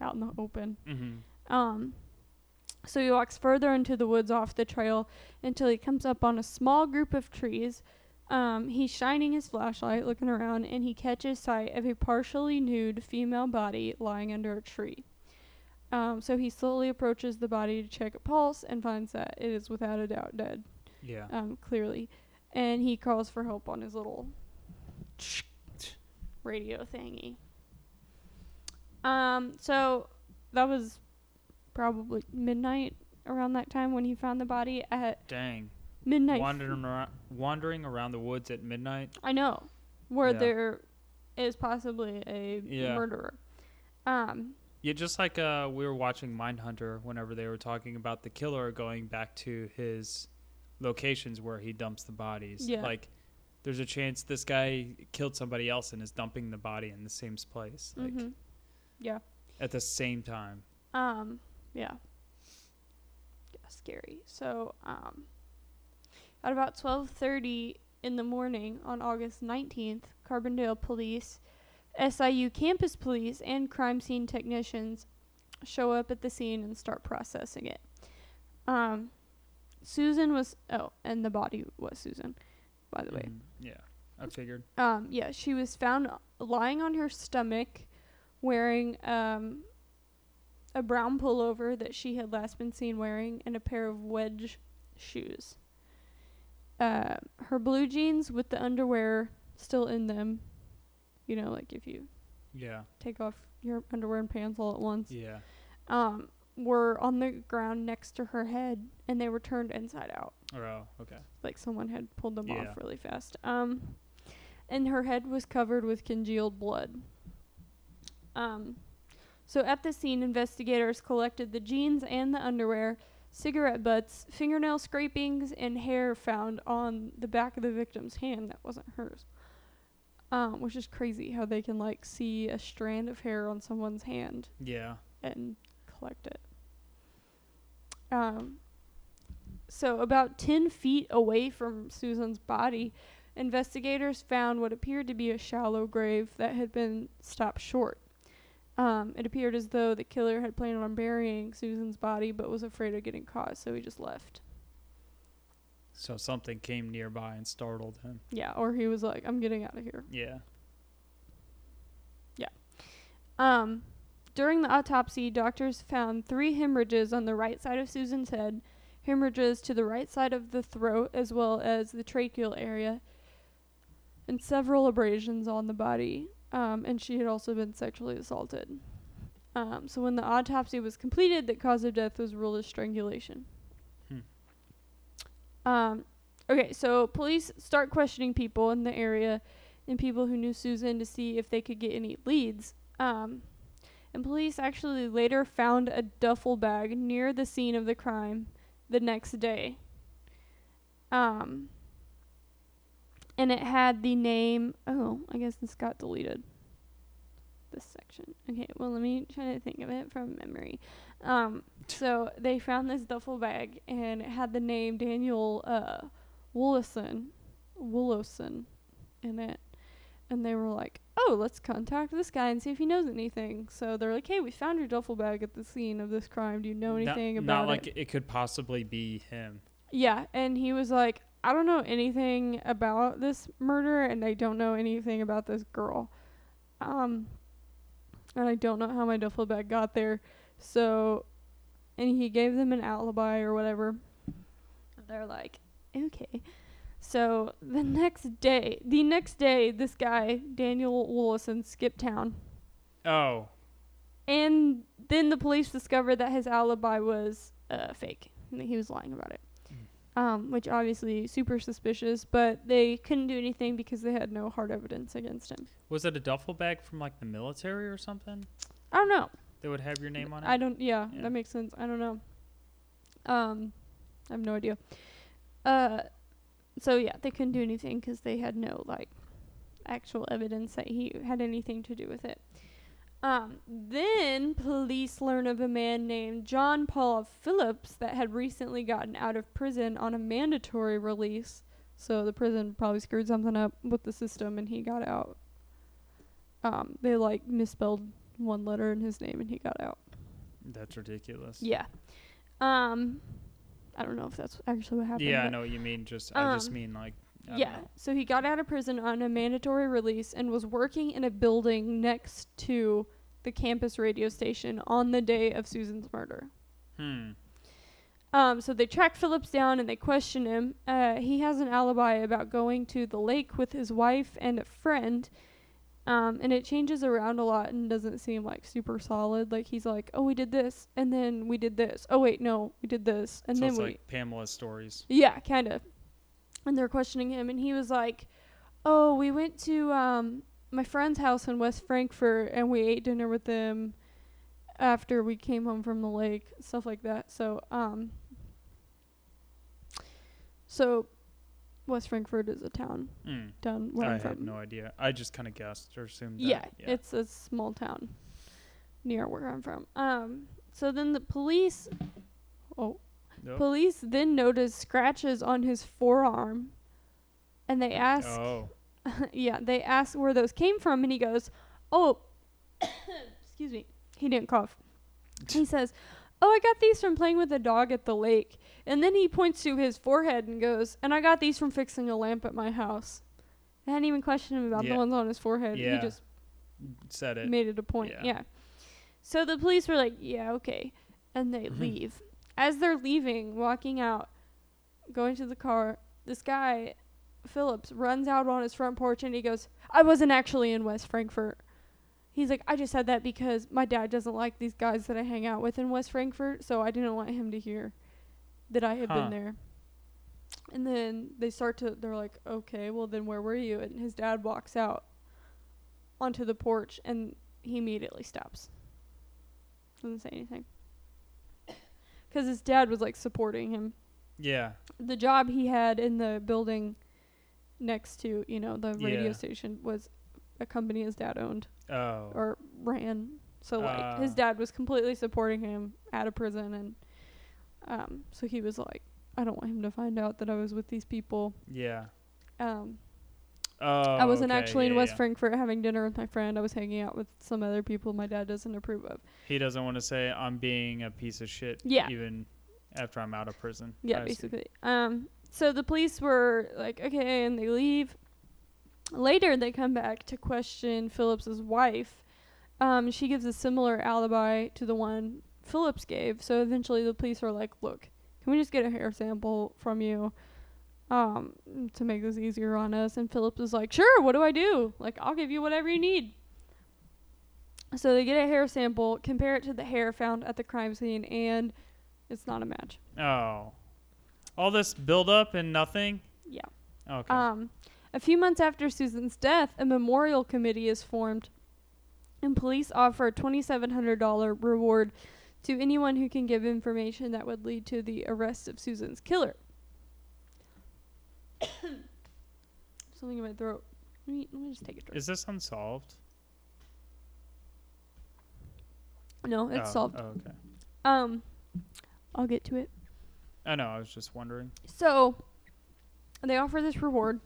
out in the open. Mm-hmm. Um, so he walks further into the woods off the trail until he comes up on a small group of trees. Um, he's shining his flashlight, looking around, and he catches sight of a partially nude female body lying under a tree. Um, so he slowly approaches the body to check a pulse and finds that it is without a doubt dead, Yeah. um, clearly. And he calls for help on his little radio thingy. Um, so that was probably midnight around that time when he found the body at Dang. midnight. Wandering around, wandering around the woods at midnight. I know where Yeah. there is possibly a Yeah. murderer. Um, Yeah, just like uh, we were watching Mindhunter whenever they were talking about the killer going back to his locations where he dumps the bodies. Yeah. Like, there's a chance this guy killed somebody else and is dumping the body in the same place, like mhm. Yeah. at the same time. Um, yeah. Yeah, scary. So, um, at about 12:30 in the morning on August 19th, Carbondale Police, SIU campus police, and crime scene technicians show up at the scene and start processing it. Um, Susan was oh, and the body was Susan, by the way. Mhm. Yeah, I figured. Um, yeah, she was found lying on her stomach, wearing um, a brown pullover that she had last been seen wearing, and a pair of wedge shoes. Uh, her blue jeans with the underwear still in them. You know, like if you Yeah, take off your underwear and pants all at once. yeah. Um, were on the ground next to her head, and they were turned inside out Oh, okay. like someone had pulled them Yeah. off really fast. Um, and her head was covered with congealed blood. Um, so at the scene, investigators collected the jeans and the underwear, cigarette butts, fingernail scrapings, and hair found on the back of the victim's hand that wasn't hers. Um, which is crazy how they can like see a strand of hair on someone's hand Yeah. and collect it. Um, so, about 10 feet away from Susan's body, investigators found what appeared to be a shallow grave that had been stopped short. Um, it appeared as though the killer had planned on burying Susan's body but was afraid of getting caught, so he just left. So something came nearby and startled him. Yeah, or he was like, I'm getting out of here. Yeah. Yeah. Um, during the autopsy, doctors found three hemorrhages on the right side of Susan's head hemorrhages to the right side of the throat as well as the tracheal area, and several abrasions on the body. Um, and she had also been sexually assaulted. Um, so when the autopsy was completed, the cause of death was ruled as strangulation. Hmm. Um, okay, so police start questioning people in the area and people who knew Susan to see if they could get any leads. Um, and police actually later found a duffel bag near the scene of the crime the next day. Um, and it had the name. Oh, I guess this got deleted. This section. Okay, well, let me try to think of it from memory. Um, so they found this duffel bag and it had the name Daniel uh, Woolison, Wooloson in it. And they were like, oh, let's contact this guy and see if he knows anything. So they're like, hey, we found your duffel bag at the scene of this crime. Do you know anything not, about it? not like it? it could possibly be him. Yeah, and he was like, I don't know anything about this murder, and I don't know anything about this girl. Um, and I don't know how my duffel bag got there. So, and he gave them an alibi or whatever. They're like, okay. So the next day, the next day, this guy Daniel Willison skipped town, Oh, and then the police discovered that his alibi was uh, fake. and that He was lying about it, um, which obviously super suspicious. But they couldn't do anything because they had no hard evidence against him. was it a duffel bag from like the military or something I don't know. They would have your name on it? I don't. Yeah, Yeah. that makes sense. I don't know. Um, I have no idea. Uh, so yeah, they couldn't do anything because they had no like actual evidence that he had anything to do with it. Um, then police learn of a man named John Paul Phillips that had recently gotten out of prison on a mandatory release. So the prison probably screwed something up with the system and he got out. Um, they like misspelled one letter in his name and he got out. That's ridiculous. Yeah. Um, I don't know if that's actually what happened. Yeah, I know what you mean. Just I just Um, mean like Yeah. know. So he got out of prison on a mandatory release and was working in a building next to the campus radio station on the day of Susan's murder. Hmm. Um, so they track Phillips down and they question him. Uh, he has an alibi about going to the lake with his wife and a friend. Um, and it changes around a lot and doesn't seem like super solid. Like he's like, oh, we did this, and then we did this. Oh wait, no, we did this, and so then it's we like Pamela's stories. yeah, kind of. And they're questioning him, and he was like, "Oh, we went to um my friend's house in West Frankfort, and we ate dinner with them after we came home from the lake, stuff like that." So, um, so West Frankfort is a town Hmm. down where I have from. no idea. I just kind of guessed or assumed. That. Yeah, it's a small town near where I'm from. Um, so then the police, oh, Police then noticed scratches on his forearm, and they asked, Oh. yeah, they asked where those came from, and he goes, "Oh, excuse me." He didn't cough. He says, "Oh, I got these from playing with a dog at the lake." And then he points to his forehead and goes, "And I got these from fixing a lamp at my house." I hadn't even questioned him about Yeah. the ones on his forehead. Yeah. He just Said it. made it a point. Yeah. Yeah. So the police were like, "Yeah, okay," and they Mhm. leave. As they're leaving, walking out, going to the car, this guy, Phillips, runs out on his front porch and he goes, "I wasn't actually in West Frankfort." He's like, "I just said that because my dad doesn't like these guys that I hang out with in West Frankfort, so I didn't want him to hear that I had Huh. been there." And then they start to, they're like, "Okay, well then where were you?" And his dad walks out onto the porch and he immediately stops. Doesn't say anything. Because his dad was like supporting him. Yeah. The job he had in the building next to, you know, the radio Yeah. station was a company his dad owned Oh. or ran. So like his Ah. dad was completely supporting him out of prison and um so he was like I don't want him to find out that I was with these people. yeah. Um Oh. I wasn't okay, actually in West yeah. Frankfort having dinner with my friend. I was hanging out with some other people my dad doesn't approve of. He doesn't want to say I'm being a piece of shit. Yeah. Even after I'm out of prison. Yeah, I see. basically. Um, so the police were like, okay, and they leave. Later, they come back to question Phillips's wife. Um, she gives a similar alibi to the one Phillips gave. So eventually, the police are like, look, can we just get a hair sample from you, um, to make this easier on us?" And Phillips was like, "Sure. What do I do? Like, I'll give you whatever you need." So they get a hair sample, compare it to the hair found at the crime scene, and it's not a match. Oh. All this build up and nothing? Yeah. Okay. Um, a few months after Susan's death, a memorial committee is formed, and police offer a $2,700 reward to anyone who can give information that would lead to the arrest of Susan's killer. Something in my throat. Let me, let me just take a drink. Is this unsolved? no, it's oh, solved. Oh, okay. Um, I'll get to it. I know, I was just wondering. So they offer this reward.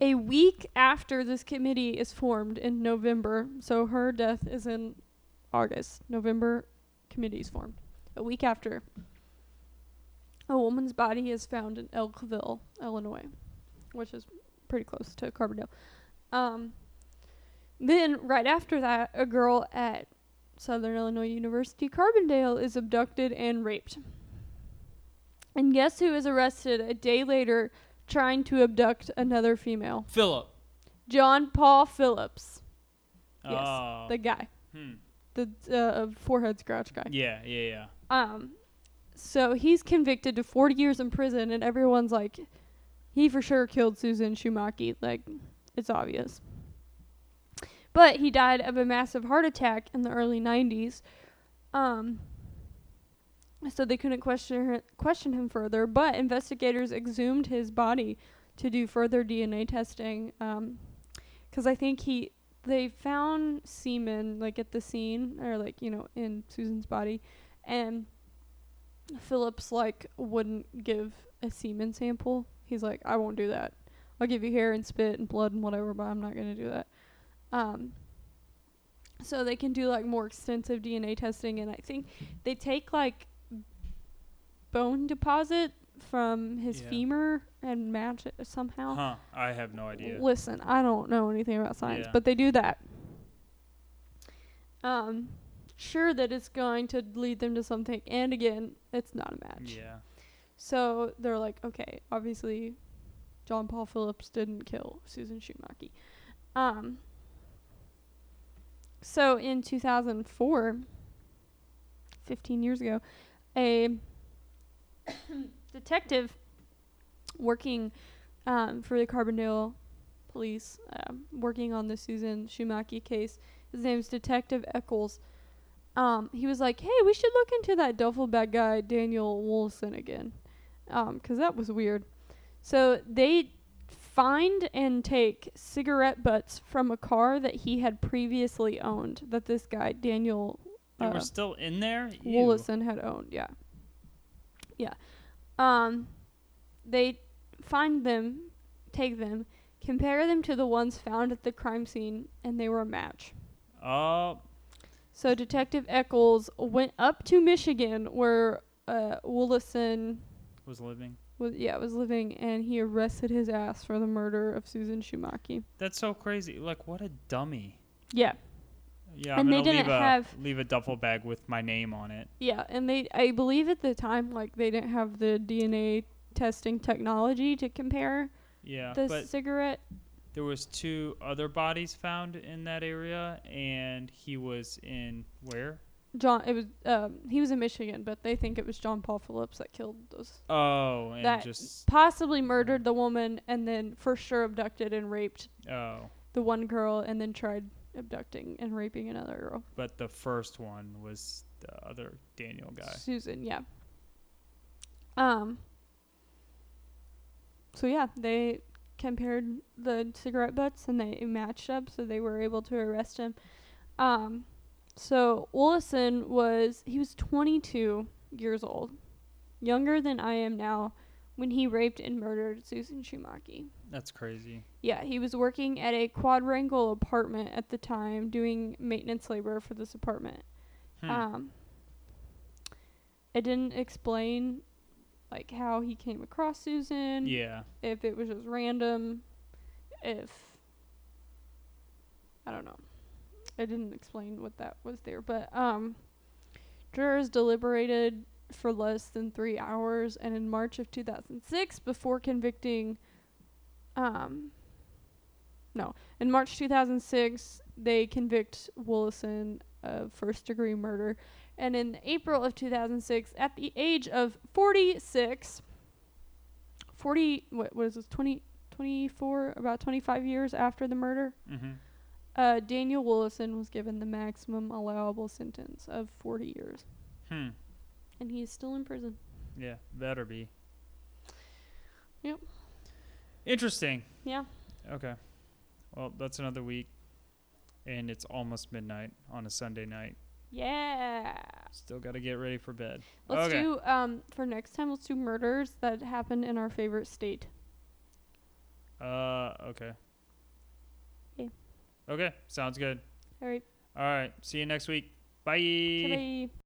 A week after this committee is formed in November, so her death is in August. November, committee is formed. A week after, a woman's body is found in Elkville, Illinois, which is pretty close to Carbondale. Um, then, right after that, a girl at Southern Illinois University Carbondale is abducted and raped. And guess who is arrested a day later trying to abduct another female? Philip. John Paul Phillips, Yes, Oh. the guy, hmm. the uh, forehead scratch guy. Yeah, yeah, yeah. Um, so he's convicted to 40 years in prison, and everyone's like, he for sure killed Susan Schumake. Like, it's obvious. But he died of a massive heart attack in the early 90s. Um, so they couldn't question her, question him further. But investigators exhumed his body to do further DNA testing. Um, because I think he they found semen like at the scene or like you know in Susan's body, and Phillips like wouldn't give a semen sample. He's like, I won't do that. I'll give you hair and spit and blood and whatever, but I'm not gonna do that. Um. So they can do like more extensive DNA testing, and I think they take like bone deposit from his Yeah. femur and match it somehow. Huh. I have no idea. Listen, I don't know anything about science, Yeah. but they do that. Um, sure that it's going to lead them to something, and again, it's not a match. Yeah. So they're like, okay, obviously, John Paul Phillips didn't kill Susan Schumake. Um. So in 2004, 15 years ago, a detective working um, for the Carbondale police, um, working on the Susan Schumake case. His name's Detective Eccles. Um, he was like, "Hey, we should look into that duffel bag guy, Daniel Woolson, again, um, 'cause that was weird." So they find and take cigarette butts from a car that he had previously owned. That this guy Daniel They uh, were still in there? Woolison had owned. Yeah. Yeah. Um, they find them, take them, compare them to the ones found at the crime scene, and they were a match. Oh, So Detective Eccles went up to Michigan, where uh, Woolison was living. was yeah it was living, and he arrested his ass for the murder of Susan Schumake. That's so crazy. Like, what a dummy. Yeah, Yeah, And I'm they gonna didn't leave a have- leave a duffel bag with my name on it. yeah, and they I believe at the time like they didn't have the DNA testing technology to compare Yeah, the cigarette there was two other bodies found in that area, and he was in where? John, it was um, he was in Michigan, but they think it was John Paul Phillips that killed those, Oh, and That- just possibly murdered the woman, and then for sure abducted and raped oh, the one girl, and then tried abducting and raping another girl, but the first one was the other Daniel guy. Susan. Yeah. Um. So yeah, they compared the cigarette butts and they matched up, so they were able to arrest him. Um. So Olison was he was 22 years old, younger than I am now, when he raped and murdered Susan Schumake. That's crazy. Yeah, he was working at a quadrangle apartment at the time, doing maintenance labor for this apartment. Hmm. Um, it didn't explain like how he came across Susan. yeah, If it was just random, if I don't know. It didn't explain what that was there, but um, jurors deliberated for less than three hours. And in March of 2006, before convicting, um, no, in March 2006, they convict Willison of first degree murder. And in April of 2006, at the age of 46, 40, what, was this, 20, 24, about 25 years after the murder, Mm-hmm. Uh, Daniel Willison was given the maximum allowable sentence of 40 years. Hmm. And he is still in prison. Yeah, better be. Yep. Interesting. Yeah. Okay. Well, that's another week, and it's almost midnight on a Sunday night. Yeah. Still got to get ready for bed. Let's okay. do um for next time let's do murders that happen in our favorite state. Uh. Okay. Okay. Sounds good. All right. All right. See you next week. Bye. Bye.